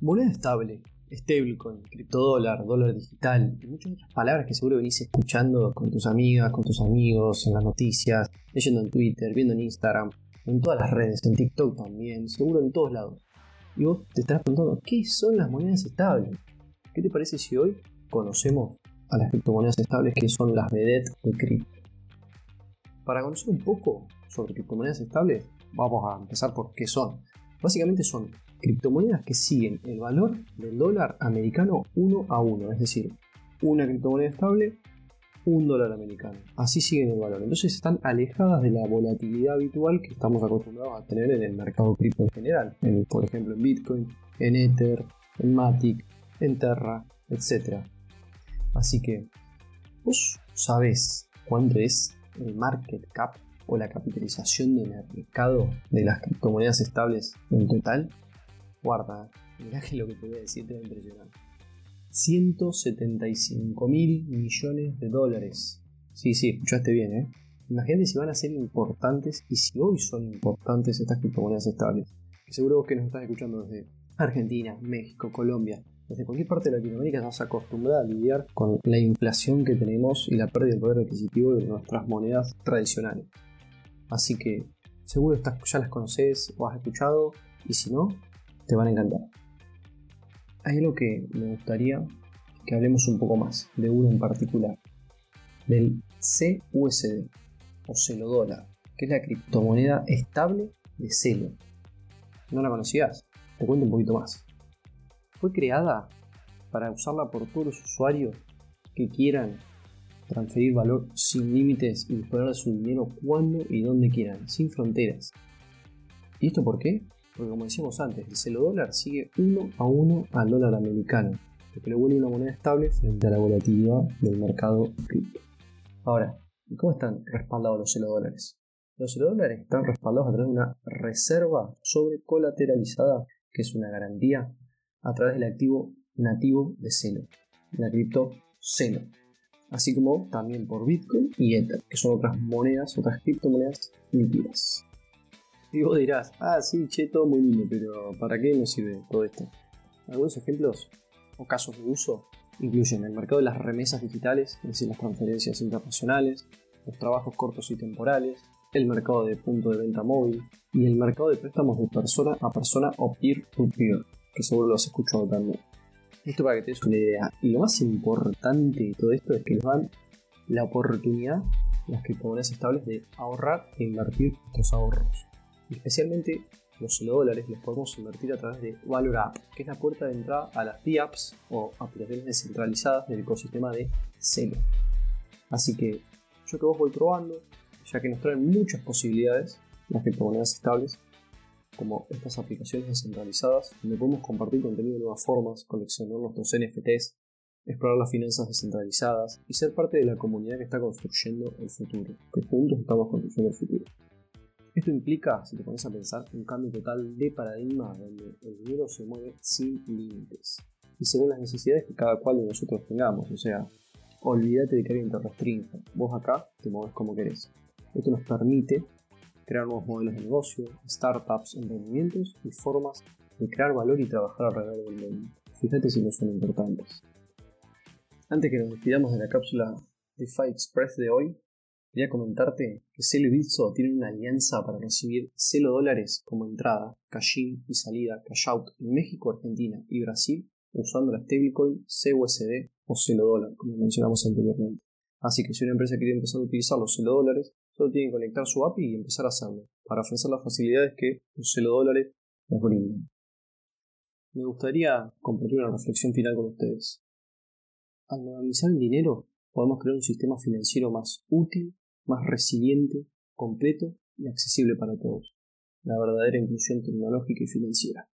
Moneda estable, stablecoin, criptodólar, dólar digital y muchas otras palabras que seguro venís escuchando con tus amigas, con tus amigos, en las noticias, leyendo en Twitter, viendo en Instagram, en todas las redes, en TikTok también, seguro en todos lados. Y vos te estás preguntando, ¿qué son las monedas estables? ¿Qué te parece si hoy conocemos a las criptomonedas estables que son las vedettes de cripto? Para conocer un poco sobre criptomonedas estables, vamos a empezar por qué son. Básicamente son criptomonedas que siguen el valor del dólar americano uno a uno, es decir, una criptomoneda estable, un dólar americano. Así siguen el valor. Entonces están alejadas de la volatilidad habitual que estamos acostumbrados a tener en el mercado cripto en general, por ejemplo en Bitcoin, en Ether, en Matic, en Terra, etc. Así que, ¿vos sabés cuánto es el market cap o la capitalización del mercado de las criptomonedas estables en total? Guarda, mirá que lo que te voy a decir te va a impresionar. 175 mil millones de dólares. Sí, sí, escuchaste bien, ¿eh? Imagínate si van a ser importantes y si hoy son importantes estas criptomonedas estables. seguro vos que nos estás escuchando desde Argentina, México, Colombia, desde cualquier parte de Latinoamérica estás acostumbrada a lidiar con la inflación que tenemos y la pérdida de poder adquisitivo de nuestras monedas tradicionales. Así que seguro ya las conoces o has escuchado y si no, te van a encantar. Hay algo que me gustaría que hablemos un poco más, de uno en particular, del CUSD o Celo que es la criptomoneda estable de Celo. ¿No la conocías? Te cuento un poquito más. Fue creada para usarla por todos los usuarios que quieran transferir valor sin límites y disponer su dinero cuando y donde quieran, sin fronteras. ¿Y esto por qué? Porque como decíamos antes, el celo dólar sigue uno a uno al dólar americano, lo que lo vuelve una moneda estable frente a la volatilidad del mercado cripto. Ahora, ¿cómo están respaldados los celo dólares? Los celo dólares están respaldados a través de una reserva sobre colateralizada, que es una garantía, a través del activo nativo de Celo, la cripto Celo, así como también por Bitcoin y Ether, que son otras monedas, otras criptomonedas líquidas. Y vos dirás, ah, sí, che, todo muy lindo, pero ¿para qué nos sirve todo esto? Algunos ejemplos o casos de uso incluyen el mercado de las remesas digitales, es decir, las transferencias internacionales, los trabajos cortos y temporales, el mercado de punto de venta móvil y el mercado de préstamos de persona a persona o peer-to-peer, que seguro lo has escuchado también. Esto para que te des una idea. Y lo más importante de todo esto es que nos dan la oportunidad, las criptomonedas estables, de ahorrar e invertir nuestros ahorros especialmente los dólares los podemos invertir a través de Valor App, que es la puerta de entrada a las DApps o aplicaciones descentralizadas del ecosistema de Celo. Así que yo que vos voy probando, ya que nos traen muchas posibilidades las criptomonedas estables, como estas aplicaciones descentralizadas, donde podemos compartir contenido de nuevas formas, coleccionar nuestros NFTs, explorar las finanzas descentralizadas y ser parte de la comunidad que está construyendo el futuro, que juntos estamos construyendo el futuro. Esto implica, si te pones a pensar, un cambio total de paradigma donde el dinero se mueve sin límites y según las necesidades que cada cual de nosotros tengamos. O sea, olvídate de que alguien te restrinja. Vos acá te mueves como querés. Esto nos permite crear nuevos modelos de negocio, startups, emprendimientos y formas de crear valor y trabajar alrededor del mundo. Fíjate si no son importantes. Antes que nos despidamos de la cápsula DeFi Express de hoy, Quería comentarte que Celo y Bitso tienen una alianza para recibir Celo dólares como entrada, cash in y salida, cash out en México, Argentina y Brasil usando la stablecoin CUSD o Celo dólar, como mencionamos anteriormente. Así que si una empresa quiere empezar a utilizar los Celo dólares, solo tiene que conectar su API y empezar a hacerlo, para ofrecer las facilidades que los Celo dólares nos brindan. Me gustaría compartir una reflexión final con ustedes. Al modernizar el dinero, podemos crear un sistema financiero más útil más resiliente, completo y accesible para todos. La verdadera inclusión tecnológica y financiera.